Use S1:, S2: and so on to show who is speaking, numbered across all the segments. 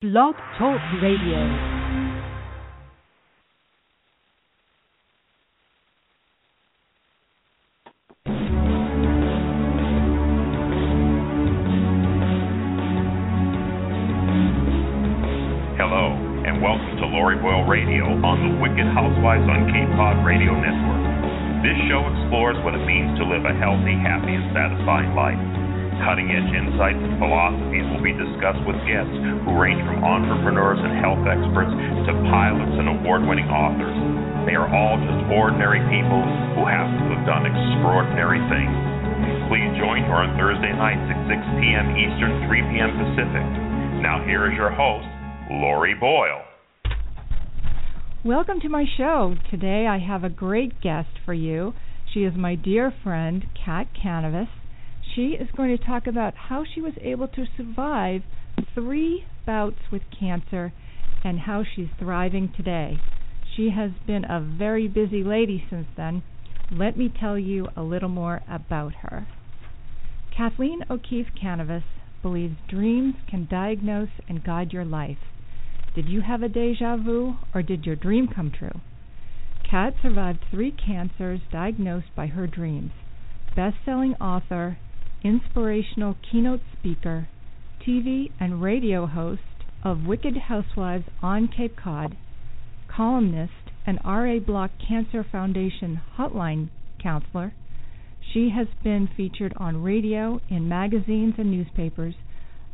S1: Blog Talk Radio.
S2: Hello, and welcome to Lori Boyle Radio on the Wicked Housewives on Cape Cod Radio Network. This show explores what it means to live a healthy, happy, and satisfying life. Cutting edge insights and philosophies will be discussed with guests who range from entrepreneurs and health experts to pilots and award winning authors. They are all just ordinary people who happen to have done extraordinary things. Please join her on Thursday nights at 6 p.m. Eastern, 3 p.m. Pacific. Now, here is your host, Lori Boyle.
S1: Welcome to my show. Today I have a great guest for you. She is my dear friend, Kat Kanavos. She is going to talk about how she was able to survive three bouts with cancer and how she's thriving today. She has been a very busy lady since then. Let me tell you a little more about her. Kathleen O'Keefe Kanavos believes dreams can diagnose and guide your life. Did you have a deja vu or did your dream come true? Kat survived three cancers diagnosed by her dreams. Best selling author, inspirational keynote speaker, TV and radio host of Wicked Housewives on Cape Cod, columnist, and RA Bloch Cancer Foundation hotline counselor. She has been featured on radio, in magazines and newspapers,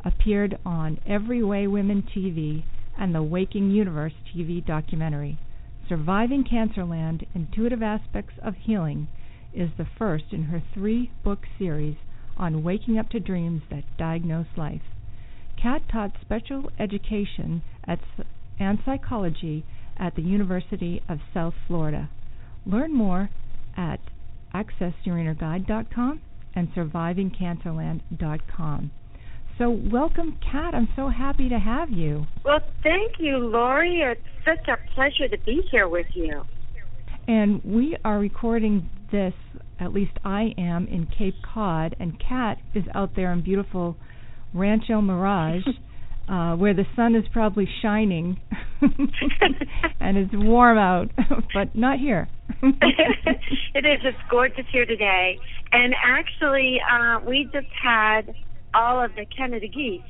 S1: appeared on Every Way Women TV and the Waking Universe TV documentary. Surviving Cancerland Intuitive Aspects of Healing is the first in her three book series on waking up to dreams that diagnose life. Kat taught special education at, and psychology at the University of South Florida. Learn more at accessyourinnerguide.com and survivingcancerland.com. So, welcome, Kat. I'm so happy to have you.
S3: Well, thank you, Lori. It's such a pleasure to be here with you.
S1: And we are recording this, at least I am, in Cape Cod, and Kat is out there in beautiful Rancho Mirage, uh, where the sun is probably shining and it's warm out, but not here.
S3: it is. It's gorgeous here today. And actually, uh, we just had all of the Canada geese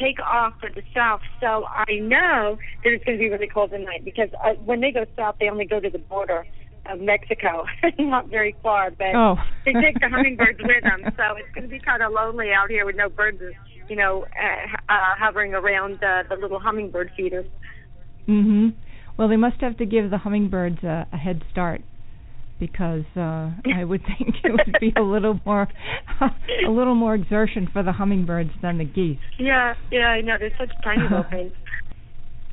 S3: take off for the south. So I know that it's going to be really cold tonight because uh, when they go south, they only go to the border of Mexico, not very far, but
S1: oh.
S3: they take the hummingbirds with them. So it's going to be kind of lonely out here with no birds, you know, uh, uh, hovering around uh, the little hummingbird feeders.
S1: Mhm. Well, they must have to give the hummingbirds a, a head start because uh I would think it would be a little more a little more exertion for the hummingbirds than the geese.
S3: Yeah, yeah, I know. They're such tiny little things.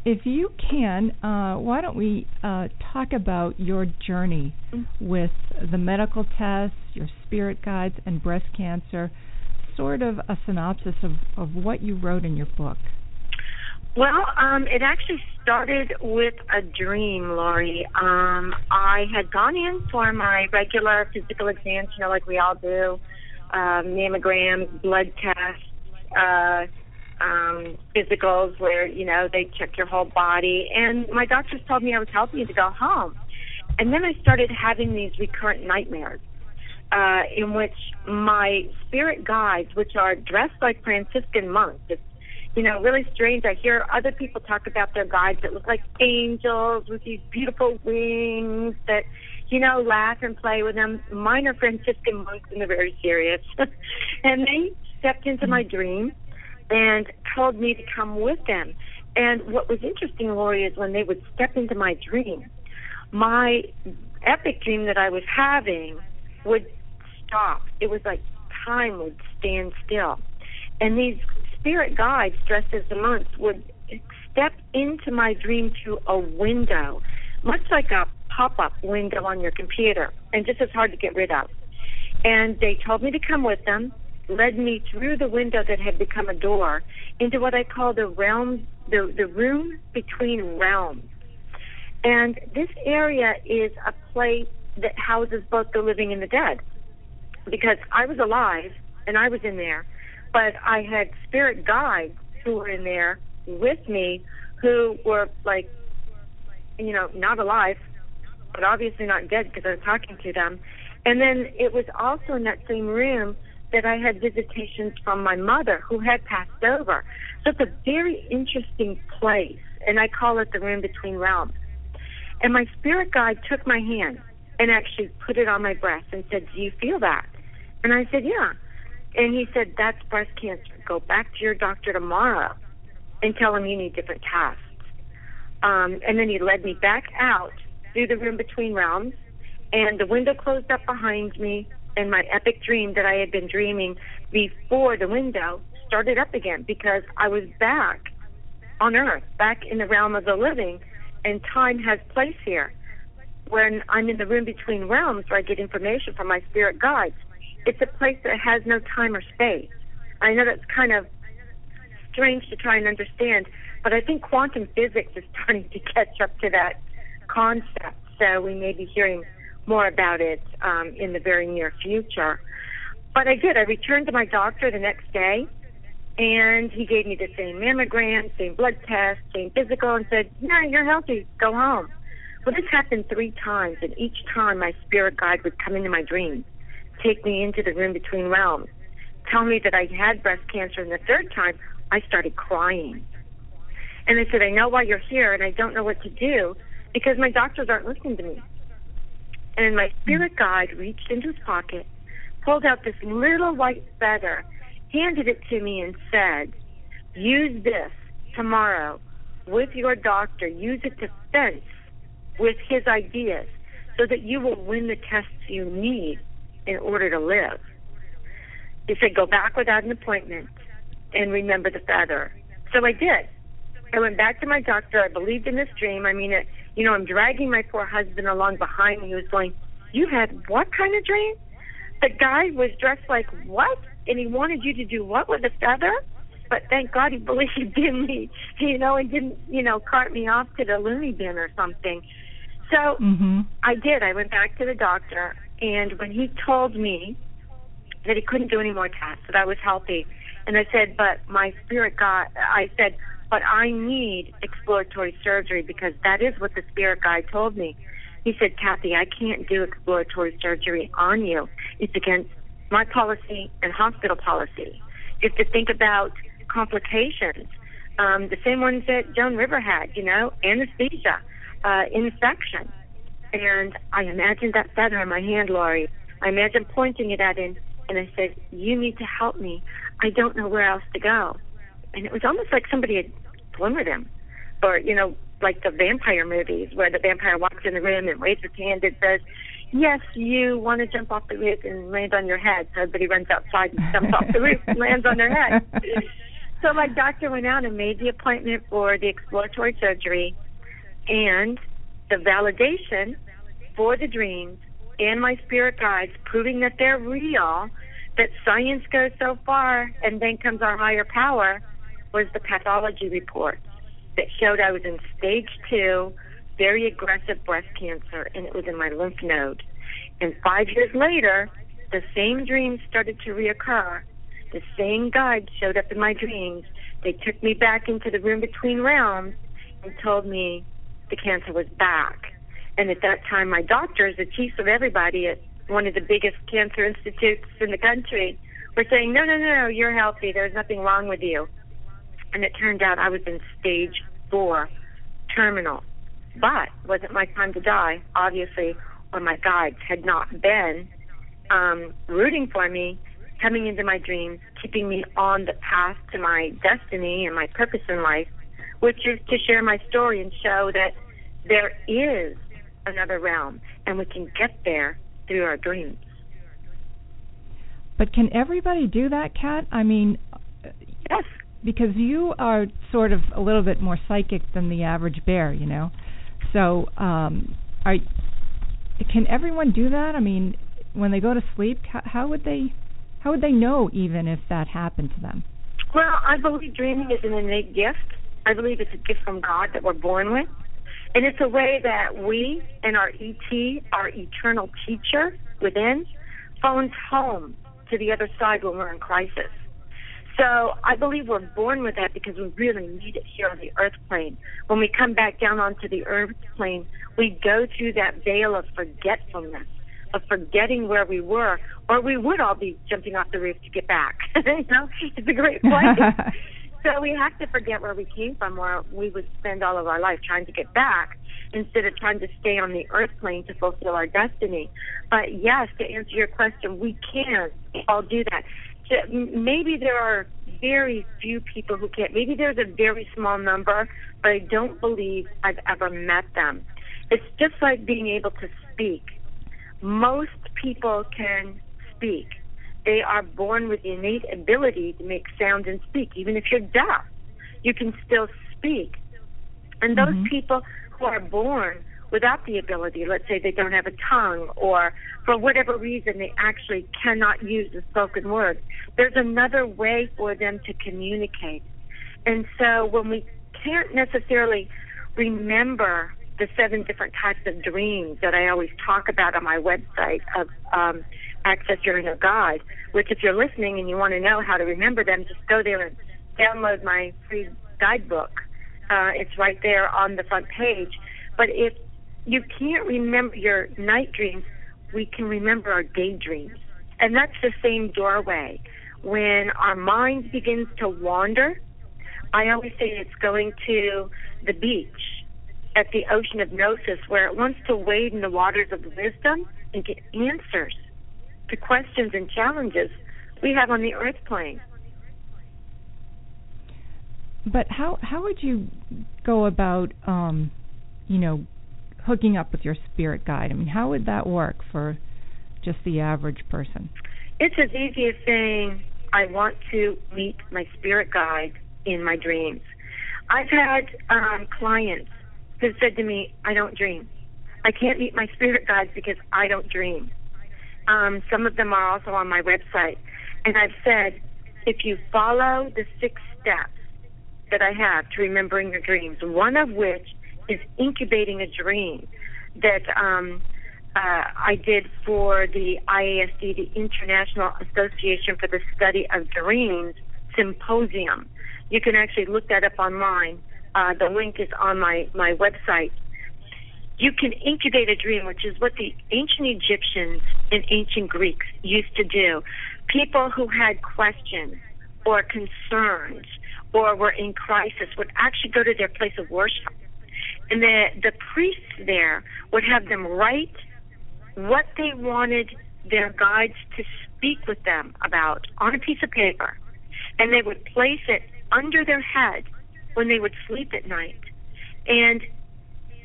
S1: If you can, uh, why don't we uh, talk about your journey with the medical tests, your spirit guides, and breast cancer? Sort of a synopsis of, of what you wrote in your book.
S3: Well, um, it actually started with a dream, Lori. Um, I had gone in for my regular physical exams, you know, like we all do, um, mammograms, blood tests, uh, um, physicals, where you know they check your whole body. And my doctors told me I was healthy to go home. And then I started having these recurrent nightmares, uh, in which my spirit guides, which are dressed like Franciscan monks, it's you know, really strange. I hear other people talk about their guides that look like angels with these beautiful wings that, you know, laugh and play with them. Mine are Franciscan monks and they're very serious. and they stepped into my dream and told me to come with them. And what was interesting, Lori, is when they would step into my dream, my epic dream that I was having would stop. It was like time would stand still. And these spirit guides dressed as the monks would step into my dream through a window, much like a pop-up window on your computer, and just as hard to get rid of. And they told me to come with them, led me through the window that had become a door into what I call the realm, the the room between realms. And this area is a place that houses both the living and the dead, because I was alive and I was in there but I had spirit guides who were in there with me who were like, you know, not alive, but obviously not dead because I was talking to them. And then it was also in that same room that I had visitations from my mother who had passed over. So it's a very interesting place, and I call it the room between realms. And my spirit guide took my hand and actually put it on my breast and said, Do you feel that? And I said, Yeah. And he said, That's breast cancer. Go back to your doctor tomorrow and tell him you need different tests. Um, and then he led me back out through the room between realms, and the window closed up behind me, and my epic dream that I had been dreaming before the window started up again because I was back on Earth, back in the realm of the living, and time has place here. When I'm in the room between realms where I get information from my spirit guides, it's a place that has no time or space. I know that's kind of strange to try and understand, but I think quantum physics is starting to catch up to that concept. So we may be hearing more about it um, in the very near future. But I did. I returned to my doctor the next day, and he gave me the same mammogram, same blood test, same physical, and said, "No, you're healthy. Go home." Well, this happened three times, and each time my spirit guide would come into my dreams, take me into the room between realms, tell me that I had breast cancer, and the third time I started crying. And I said, I know why you're here, and I don't know what to do because my doctors aren't listening to me. And my spirit guide reached into his pocket, pulled out this little white feather, handed it to me, and said, Use this tomorrow with your doctor. Use it to fence with his ideas so that you will win the tests you need in order to live. He said, Go back without an appointment and remember the feather. So I did. I went back to my doctor. I believed in this dream. I mean, it, you know, I'm dragging my poor husband along behind me. He was going, You had what kind of dream? The guy was dressed like what? And he wanted you to do what with a feather? But thank God he believed in me, you know, and didn't, you know, cart me off to the loony bin or something. So
S1: mm-hmm.
S3: I did. I went back to the doctor, and when he told me that he couldn't do any more tests, that I was healthy, and I said, but my spirit got, I said, but I need exploratory surgery because that is what the spirit guide told me. He said, Kathy, I can't do exploratory surgery on you. It's against my policy and hospital policy. You have to think about complications, um, the same ones that Joan River had, you know, anesthesia, uh, infection. And I imagined that feather in my hand, Lori. I imagined pointing it at him, and I said, You need to help me. I don't know where else to go. And it was almost like somebody had swimmed him. Or, you know, like the vampire movies where the vampire walks in the room and waves his hand and says, Yes, you want to jump off the roof and land on your head. So everybody runs outside and jumps off the roof and lands on their head. So my doctor went out and made the appointment for the exploratory surgery and the validation for the dreams and my spirit guides proving that they're real, that science goes so far and then comes our higher power was the pathology report that showed I was in stage two, very aggressive breast cancer, and it was in my lymph node. And five years later, the same dreams started to reoccur. The same guide showed up in my dreams. They took me back into the room between realms and told me the cancer was back. And at that time, my doctors, the chiefs of everybody at one of the biggest cancer institutes in the country, were saying, no, no, no, you're healthy. There's nothing wrong with you. And it turned out I was in stage four, terminal. But wasn't my time to die, obviously, or my guides had not been um, rooting for me, coming into my dreams, keeping me on the path to my destiny and my purpose in life, which is to share my story and show that there is another realm and we can get there through our dreams.
S1: But can everybody do that, Kat? I mean,
S3: yes,
S1: because you are sort of a little bit more psychic than the average bear, you know. So, um, are can everyone do that? I mean, when they go to sleep, how, how would they how would they know even if that happened to them?
S3: Well, I believe dreaming is an innate gift. I believe it's a gift from God that we're born with. And it's a way that we and our ET, our eternal teacher within, phones home to the other side when we're in crisis. So I believe we're born with that because we really need it here on the earth plane. When we come back down onto the earth plane, we go through that veil of forgetfulness, of forgetting where we were, or we would all be jumping off the roof to get back. you know, it's a great place. so we have to forget where we came from, where we would spend all of our life trying to get back instead of trying to stay on the earth plane to fulfill our destiny. But yes, to answer your question, we can all do that. Maybe there are very few people who can't. Maybe there's a very small number, but I don't believe I've ever met them. It's just like being able to speak. Most people can speak. They are born with the innate ability to make sound and speak. Even if you're deaf, you can still speak. And those mm-hmm. people who are born without the ability, let's say they don't have a tongue or for whatever reason they actually cannot use the spoken word, there's another way for them to communicate. And so when we can't necessarily remember the seven different types of dreams that I always talk about on my website of um, Access Your Inner Guide, which if you're listening and you want to know how to remember them, just go there and download my free guidebook. Uh, it's right there on the front page. But if you can't remember your night dreams, we can remember our daydreams. And that's the same doorway. When our mind begins to wander, I always say it's going to the beach at the ocean of gnosis where it wants to wade in the waters of wisdom and get answers to questions and challenges we have on the earth plane.
S1: But how how would you go about um, you know hooking up with your spirit guide? I mean, how would that work for just the average person?
S3: It's as easy as saying, I want to meet my spirit guide in my dreams. I've had um, clients who said to me, I don't dream. I can't meet my spirit guides because I don't dream. Um, some of them are also on my website. And I've said, if you follow the six steps that I have to remembering your dreams, one of which is incubating a dream that um, uh, I did for the IASD, the International Association for the Study of Dreams Symposium. You can actually look that up online. Uh, the link is on my, my website. You can incubate a dream, which is what the ancient Egyptians and ancient Greeks used to do. People who had questions or concerns or were in crisis would actually go to their place of worship and the the priests there would have them write what they wanted their guides to speak with them about on a piece of paper, and they would place it under their head when they would sleep at night, and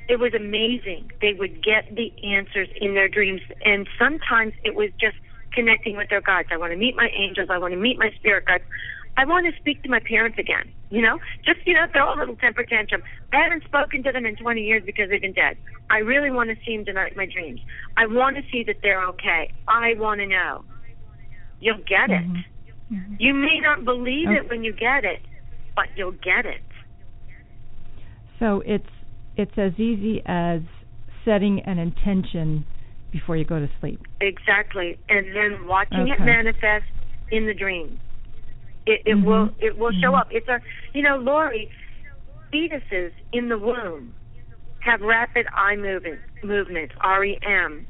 S3: it was amazing. They would get the answers in their dreams, and sometimes it was just connecting with their guides. I want to meet my angels. I want to meet my spirit guides. I want to speak to my parents again. You know, just you know, throw a little temper tantrum. I haven't spoken to them in 20 years because they've been dead. I really want to see them tonight in my dreams. I want to see that they're okay. I want to know. You'll get it. Mm-hmm. mm-hmm. You may not believe okay. it when you get it, but you'll get it.
S1: So it's it's as easy as setting an intention before you go to sleep.
S3: Exactly, and then watching okay. it manifest in the dream. It, it mm-hmm. will it will show mm-hmm. up. It's a you know, Lori, fetuses in the womb have rapid eye movement movement REM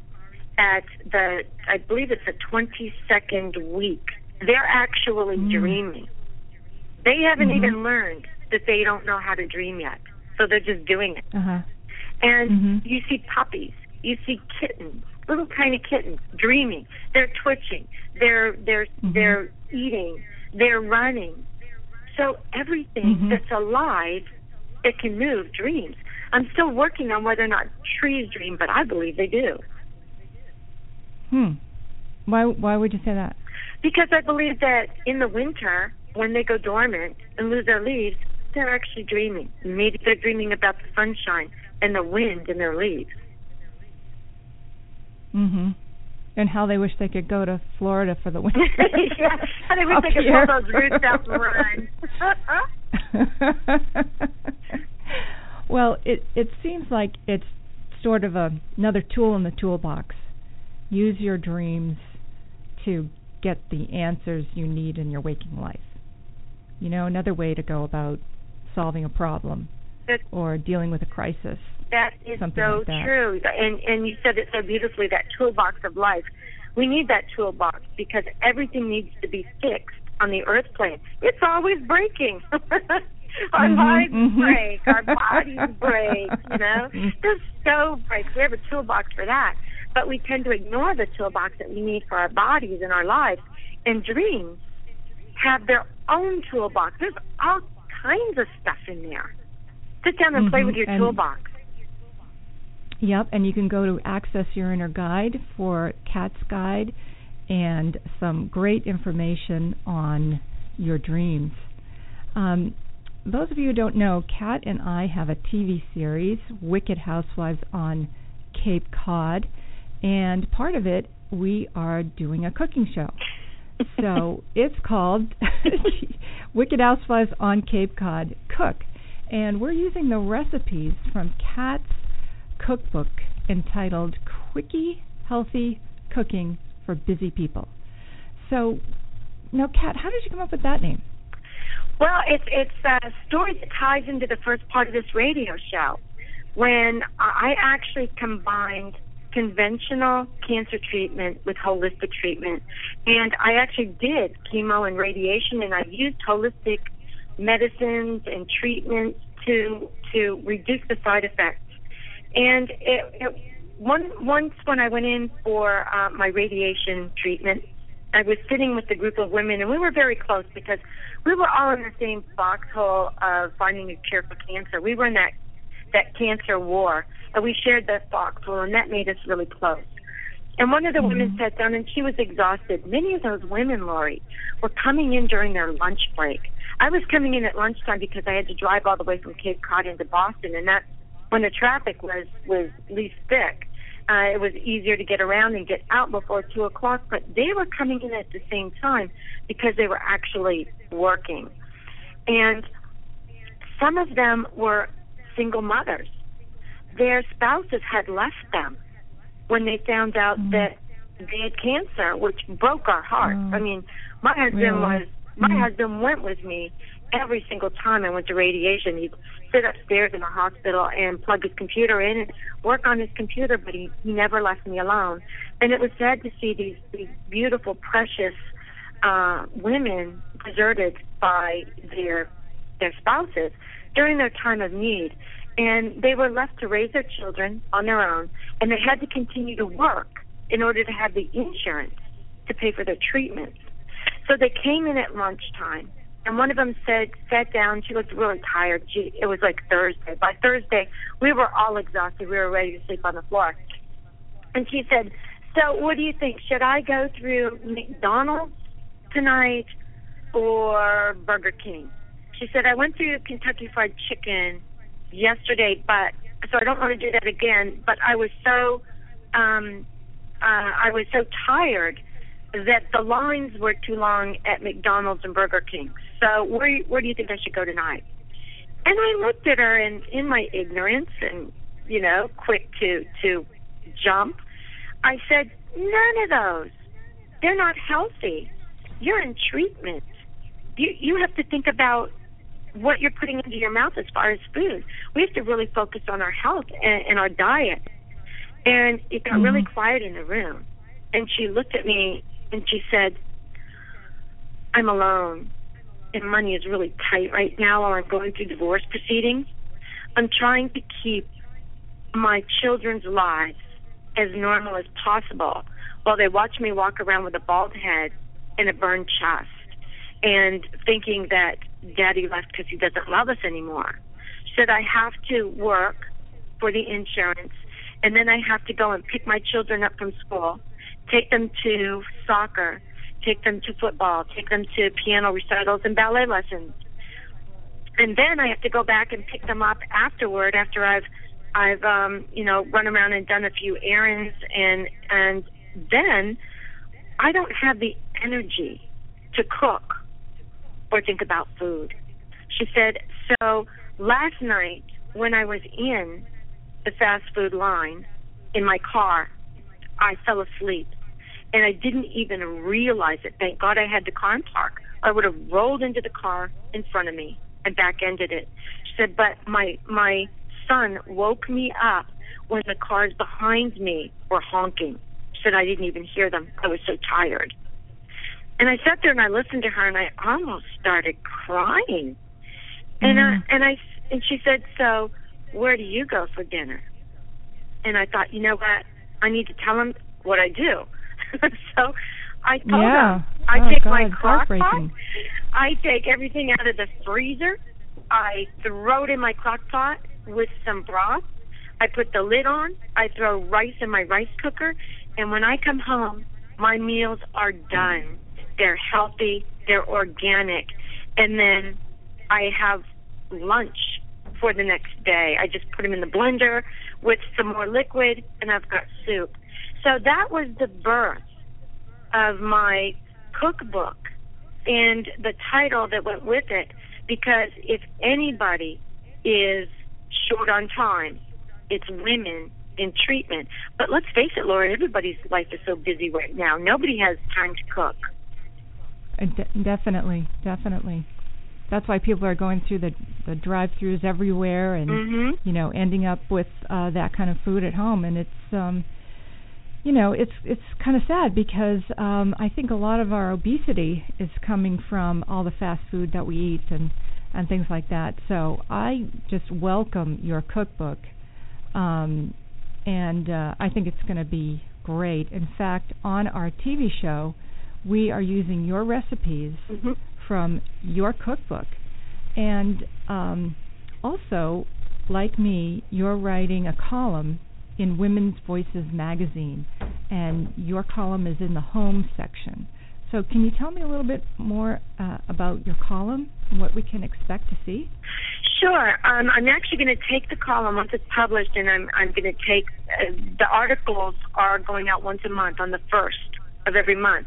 S3: at the I believe it's a twenty second week. They're actually mm-hmm. dreaming. They haven't mm-hmm. even learned that they don't know how to dream yet, so they're just doing it.
S1: Uh-huh.
S3: And mm-hmm. you see puppies, you see kittens, little tiny kittens dreaming. They're twitching. They're they're mm-hmm. they're eating they're running. So everything mm-hmm. that's alive, it can move, dreams. I'm still working on whether or not trees dream, but I believe they do.
S1: Hmm. Why why would you say that?
S3: Because I believe that in the winter, when they go dormant and lose their leaves, they're actually dreaming. Maybe they're dreaming about the sunshine and the wind in their leaves.
S1: Mhm and how they wish they could go to Florida for the winter.
S3: yeah, how they wish they could pull those roots out
S1: and run. well, it it seems like it's sort of a, another tool in the toolbox. Use your dreams to get the answers you need in your waking life. You know, another way to go about solving a problem or dealing with a crisis.
S3: That is
S1: Something
S3: so
S1: like that.
S3: true. And and you said it so beautifully. That toolbox of life. We need that toolbox because everything needs to be fixed on the earth plane. It's always breaking. our
S1: Mhm,
S3: lives
S1: mhm.
S3: break, our bodies break, you know. They're so break. We have a toolbox for that. But we tend to ignore the toolbox that we need for our bodies and our lives. And dreams have their own toolbox. There's all kinds of stuff in there. Sit down and play
S1: Mhm,
S3: with your
S1: and-
S3: toolbox.
S1: Yep, and you can go to Access Your Inner Guide for Kat's Guide and some great information on your dreams. Um, those of you who don't know, Kat and I have a TV series, Wicked Housewives on Cape Cod, and part of it we are doing a cooking show. So it's called Wicked Housewives on Cape Cod Cook, and we're using the recipes from Kat's cookbook entitled Quickie Healthy Cooking for Busy People. So, now, Kat, how did you come up with that name?
S3: Well, it's it's a story that ties into the first part of this radio show, when I actually combined conventional cancer treatment with holistic treatment, and I actually did chemo and radiation, and I used holistic medicines and treatments to to reduce the side effects. And it, it one once when I went in for uh, my radiation treatment, I was sitting with a group of women, and we were very close because we were all in the same foxhole of finding a cure for cancer. We were in that that cancer war, and we shared that foxhole, and that made us really close. And one of the women sat down, and she was exhausted. Many of those women, Lori, were coming in during their lunch break. I was coming in at lunchtime because I had to drive all the way from Cape Cod into Boston, and that's when the traffic was was least thick. Uh, it was easier to get around and get out before two o'clock, but they were coming in at the same time because they were actually working. And some of them were single mothers. Their spouses had left them when they found out
S1: Mhm.
S3: that they had cancer, which broke our hearts.
S1: Oh.
S3: I mean, my husband
S1: Really?
S3: was my
S1: Mhm.
S3: husband went with me every single time I went to radiation. He'd sit upstairs in the hospital and plug his computer in and work on his computer, but he, he never left me alone. And it was sad to see these, these beautiful, precious uh, women deserted by their their spouses during their time of need. And they were left to raise their children on their own, and they had to continue to work in order to have the insurance to pay for their treatments. So they came in at lunchtime, and one of them said, sat down. She looked really tired. She, it was like Thursday. By Thursday, we were all exhausted. We were ready to sleep on the floor. And she said, "So, what do you think? Should I go through McDonald's tonight or Burger King?" She said, "I went through Kentucky Fried Chicken yesterday, but so I don't want to do that again. But I was so, um, uh, I was so tired." That the lines were too long at McDonald's and Burger King. So where where do you think I should go tonight? And I looked at her and in my ignorance and you know, quick to to jump, I said, "None of those. They're not healthy. You're in treatment. You you have to think about what you're putting into your mouth as far as food. We have to really focus on our health and, and our diet." And it got really
S1: Mhm.
S3: quiet in the room. And she looked at me and she said, I'm alone and money is really tight right now while I'm going through divorce proceedings. I'm trying to keep my children's lives as normal as possible while they watch me walk around with a bald head and a burned chest and thinking that daddy left because he doesn't love us anymore. She said, I have to work for the insurance and then I have to go and pick my children up from school take them to soccer, take them to football, take them to piano recitals and ballet lessons. And then I have to go back and pick them up afterward after I've I've um, you know, run around and done a few errands and and then I don't have the energy to cook or think about food. She said, so last night when I was in the fast food line in my car, I fell asleep and I didn't even realize it. Thank God I had the car in park I would have rolled into the car in front of me and back-ended it. She said, but my my son woke me up when the cars behind me were honking. She said I didn't even hear them. I was so tired. And I sat there and I listened to her and I almost started crying. And
S1: Mm.
S3: I and I and she said, "So, where do you go for dinner?" And I thought, you know what? I need to tell him what I do. so I told
S1: Yeah.
S3: him I
S1: Oh,
S3: take my
S1: God,
S3: crock pot. I take everything out of the freezer, I throw it in my crock pot with some broth. I put the lid on. I throw rice in my rice cooker, and when I come home, my meals are done. They're healthy, they're organic, and then I have lunch for the next day. I just put them in the blender with some more liquid, and I've got soup. So that was the birth of my cookbook and the title that went with it. Because if anybody is short on time, it's women in treatment. But let's face it, Laura, everybody's life is so busy right now. Nobody has time to cook.
S1: Uh, de- definitely, definitely. That's why people are going through the the drive-throughs everywhere, and
S3: Mhm.
S1: you know, ending up with uh, that kind of food at home. And it's, um, you know, it's it's kind of sad because um, I think a lot of our obesity is coming from all the fast food that we eat and and things like that. So I just welcome your cookbook, um, and uh, I think it's going to be great. In fact, on our TV show, we are using your recipes
S3: Mhm.
S1: From your cookbook. And um, also, like me, you're writing a column in Women's Voices magazine, and your column is in the home section. So, can you tell me a little bit more uh, about your column and what we can expect to see?
S3: Sure. Um, I'm actually going to take the column once it's published, and I'm I'm going to take uh, the articles are going out once a month on the first of every month.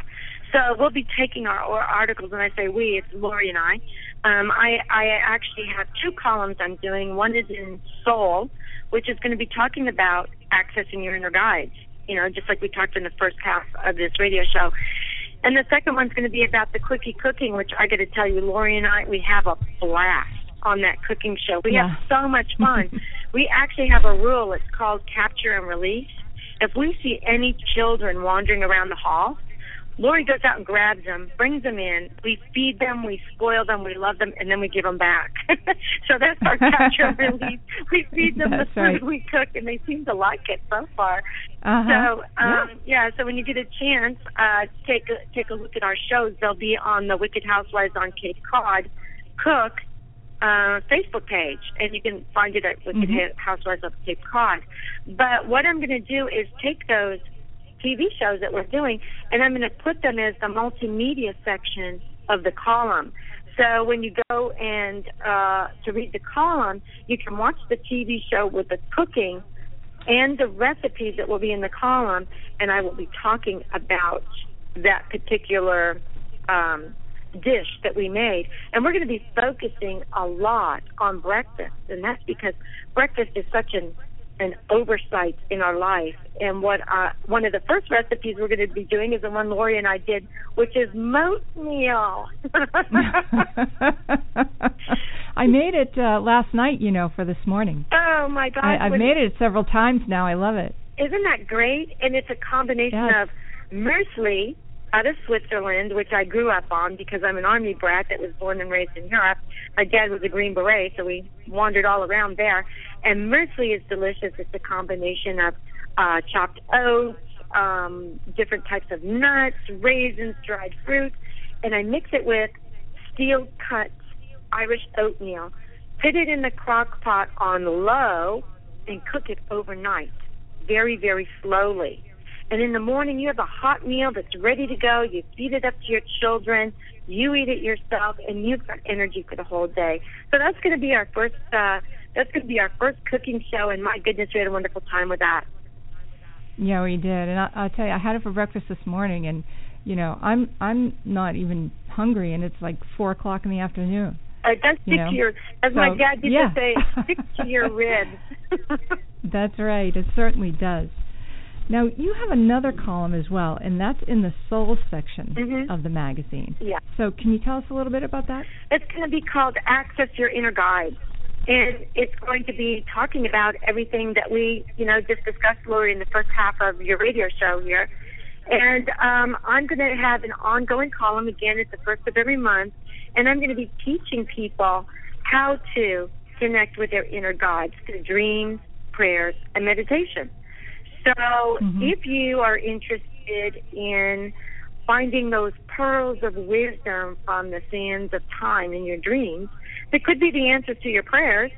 S3: So we'll be taking our, our articles, and I say we, it's Lori and I. Um, I I actually have two columns I'm doing. One is in Soul, which is going to be talking about accessing your inner guides. You know, just like we talked in the first half of this radio show. And the second one's going to be about the quickie cooking, which I got to tell you, Lori and I, we have a blast on that cooking show. We
S1: Yeah.
S3: have so much fun. we actually have a rule. It's called capture and release. If we see any children wandering around the hall, Lori goes out and grabs them, brings them in. We feed them, we spoil them, we love them, and then we give them back. so that's our capture release. We feed them
S1: That's
S3: the
S1: right.
S3: food we cook, and they seem to like it so far.
S1: Uh-huh.
S3: So
S1: Yeah.
S3: um, yeah. so when you get a chance, uh, take a take a look at our shows. They'll be on the Wicked Housewives on Cape Cod Cook uh, Facebook page, and you can find it at Wicked
S1: Mhm.
S3: Housewives of Cape Cod. But what I'm going to do is take those TV shows that we're doing, and I'm going to put them as the multimedia section of the column. So when you go and uh, to read the column, you can watch the TV show with the cooking and the recipes that will be in the column, and I will be talking about that particular um, dish that we made. And we're going to be focusing a lot on breakfast, and that's because breakfast is such an an oversight in our life. And what uh, one of the first recipes we're going to be doing is the one Lori and I did, which is moat meal.
S1: I made it uh, last night, you know, for this morning.
S3: oh my God!
S1: I, I've
S3: When-
S1: made it several times now. I love it.
S3: Isn't that great? And it's a combination
S1: Yes.
S3: of muesli out of Switzerland, which I grew up on because I'm an army brat that was born and raised in Europe. My dad was a Green Beret, so we wandered all around there. And muesli is delicious. It's a combination of uh, chopped oats, um, different types of nuts, raisins, dried fruit, and I mix it with steel cut Irish oatmeal. Put it in the crock pot on low and cook it overnight, very, very slowly. And in the morning, you have a hot meal that's ready to go. You feed it up to your children. You eat it yourself, and you've got energy for the whole day. So that's going to be our first. Uh, that's going to be our first cooking show, and my goodness, we had a wonderful time with that.
S1: Yeah, we did, and I, I'll tell you, I had it for breakfast this morning, and you know, I'm I'm not even hungry, and it's like four o'clock in the afternoon.
S3: Uh, does stick
S1: You know,
S3: to your, as my dad used
S1: yeah.
S3: to say, stick to your ribs.
S1: That's right. It certainly does. Now you have another column as well, and that's in the soul section
S3: Mhm.
S1: of the magazine.
S3: Yeah.
S1: So can you tell us a little bit about that?
S3: It's going to be called Access Your Inner Guide. And it's going to be talking about everything that we, you know, just discussed, Lori, in the first half of your radio show here. And um, I'm going to have an ongoing column again at the first of every month, and I'm going to be teaching people how to connect with their inner guides through dreams, prayers, and meditation. So
S1: Mhm.
S3: if you are interested in finding those pearls of wisdom from the sands of time in your dreams that could be the answers to your prayers,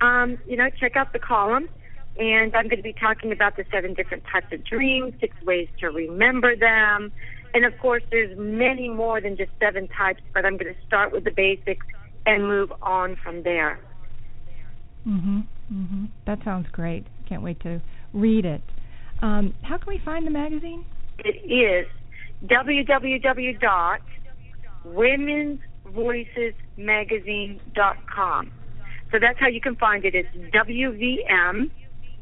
S3: um, you know, check out the column. And I'm going to be talking about the seven different types of dreams, six ways to remember them. And of course, there's many more than just seven types, but I'm going to start with the basics and move on from there.
S1: Mhm. Mhm. That sounds great. Can't wait to read it. Um, how can we find the magazine?
S3: It is www.womensvoicesmagazine.com. So that's how you can find it. It's WVM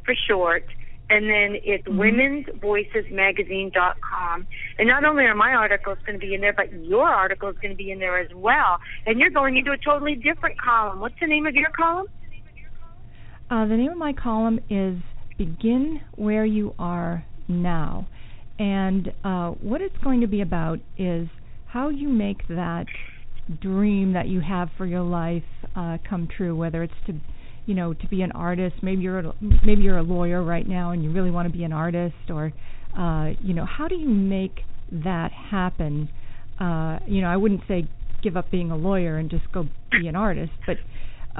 S3: for short, and then it's
S1: Mhm.
S3: womensvoicesmagazine.com. And not only are my articles going to be in there, but your article is going to be in there as well. And you're going into a totally different column. What's the name of your column?
S1: Uh, the name of my column is Begin Where You Are Now. And uh, what it's going to be about is how you make that dream that you have for your life uh, come true, whether it's to you know to be an artist maybe you're a, maybe you're a lawyer right now and you really want to be an artist or uh you know how do you make that happen uh you know I wouldn't say give up being a lawyer and just go be an artist but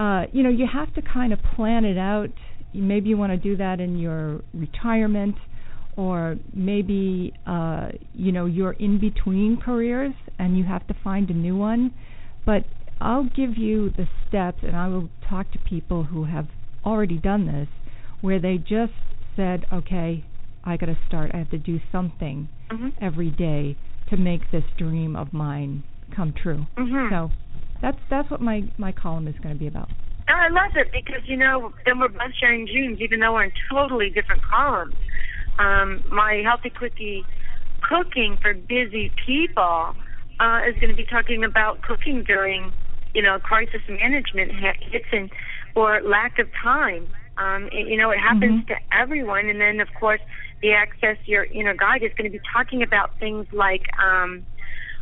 S1: uh you know you have to kind of plan it out maybe you want to do that in your retirement or maybe uh you know you're in between careers and you have to find a new one but I'll give you the steps and I will talk to people who have already done this where they just said okay I got to start I have to do something
S3: Mm-hmm.
S1: every day to make this dream of mine come true
S3: Mm-hmm.
S1: so that's that's what my my column is going to be about
S3: And I love it because you know then we're both sharing dreams, even though we're in totally different columns. Um, my healthy quickie cooking for busy people uh, is going to be talking about cooking during you know crisis management hits and or lack of time. Um, it, you know it happens
S1: Mhm.
S3: to everyone, and then of course the access your inner guide is going to be talking about things like. Um,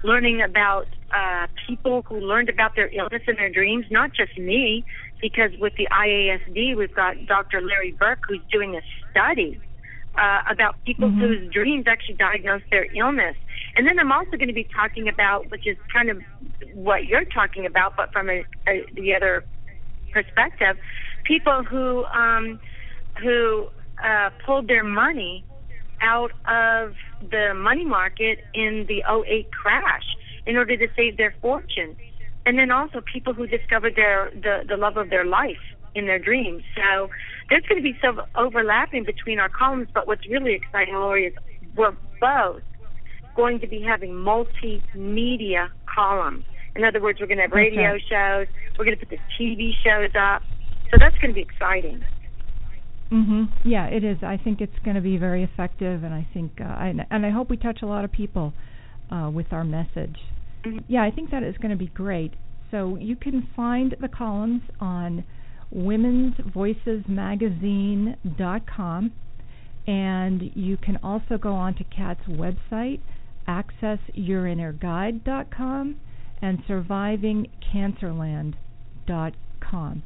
S3: learning about uh, people who learned about their illness and their dreams, not just me, because with the IASD, we've got Dr. Larry Burk who's doing a study uh, about people
S1: Mhm.
S3: whose dreams actually diagnose their illness. And then I'm also going to be talking about, which is kind of what you're talking about, but from a, a, the other perspective, people who um, who uh, pulled their money out of the money market in the 08 crash in order to save their fortune. And then also people who discovered their the, the love of their life in their dreams. So there's going to be some overlapping between our columns, but what's really exciting, Lori, is we're both going to be having multimedia columns. In other words, we're going to have radio
S1: Okay.
S3: shows, we're going to put the TV shows up. So that's going to be exciting.
S1: Mhm. Yeah, it is. I think it's going to be very effective, and I think, uh, I, and I hope we touch a lot of people uh, with our message. Yeah, I think that is going to be great. So you can find the columns on womensvoicesmagazine.com, and you can also go on to Kat's website, accessyourinnerguide.com, and survivingcancerland.com.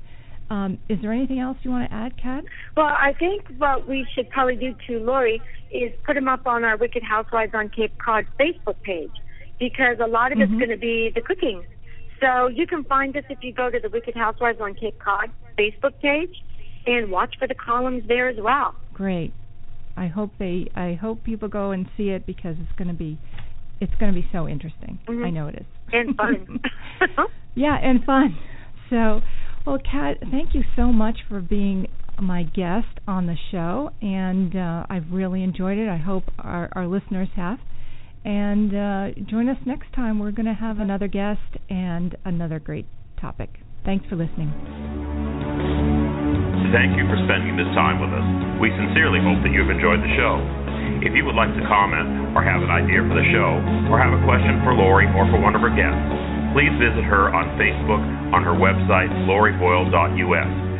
S1: Um, is there anything else you want to add, Kat?
S3: Well, I think what we should probably do too, Lori, is put them up on our Wicked Housewives on Cape Cod Facebook page because a lot of it's
S1: Mhm.
S3: going to be the cooking. So you can find us if you go to the Wicked Housewives on Cape Cod Facebook page and watch for the columns there as well.
S1: Great. I hope they. I hope people go and see it because it's going to be, it's going to be so interesting.
S3: Mhm.
S1: I know it is.
S3: And fun.
S1: yeah, and fun. So, well, Kat, thank you so much for being my guest on the show, and uh, I've really enjoyed it. I hope our, our listeners have. And uh, join us next time. We're going to have another guest and another great topic. Thanks for listening.
S2: Thank you for spending this time with us. We sincerely hope that you've enjoyed the show. If you would like to comment or have an idea for the show, or have a question for Lori or for one of her guests, please visit her on Facebook on her website, loriboyle.us.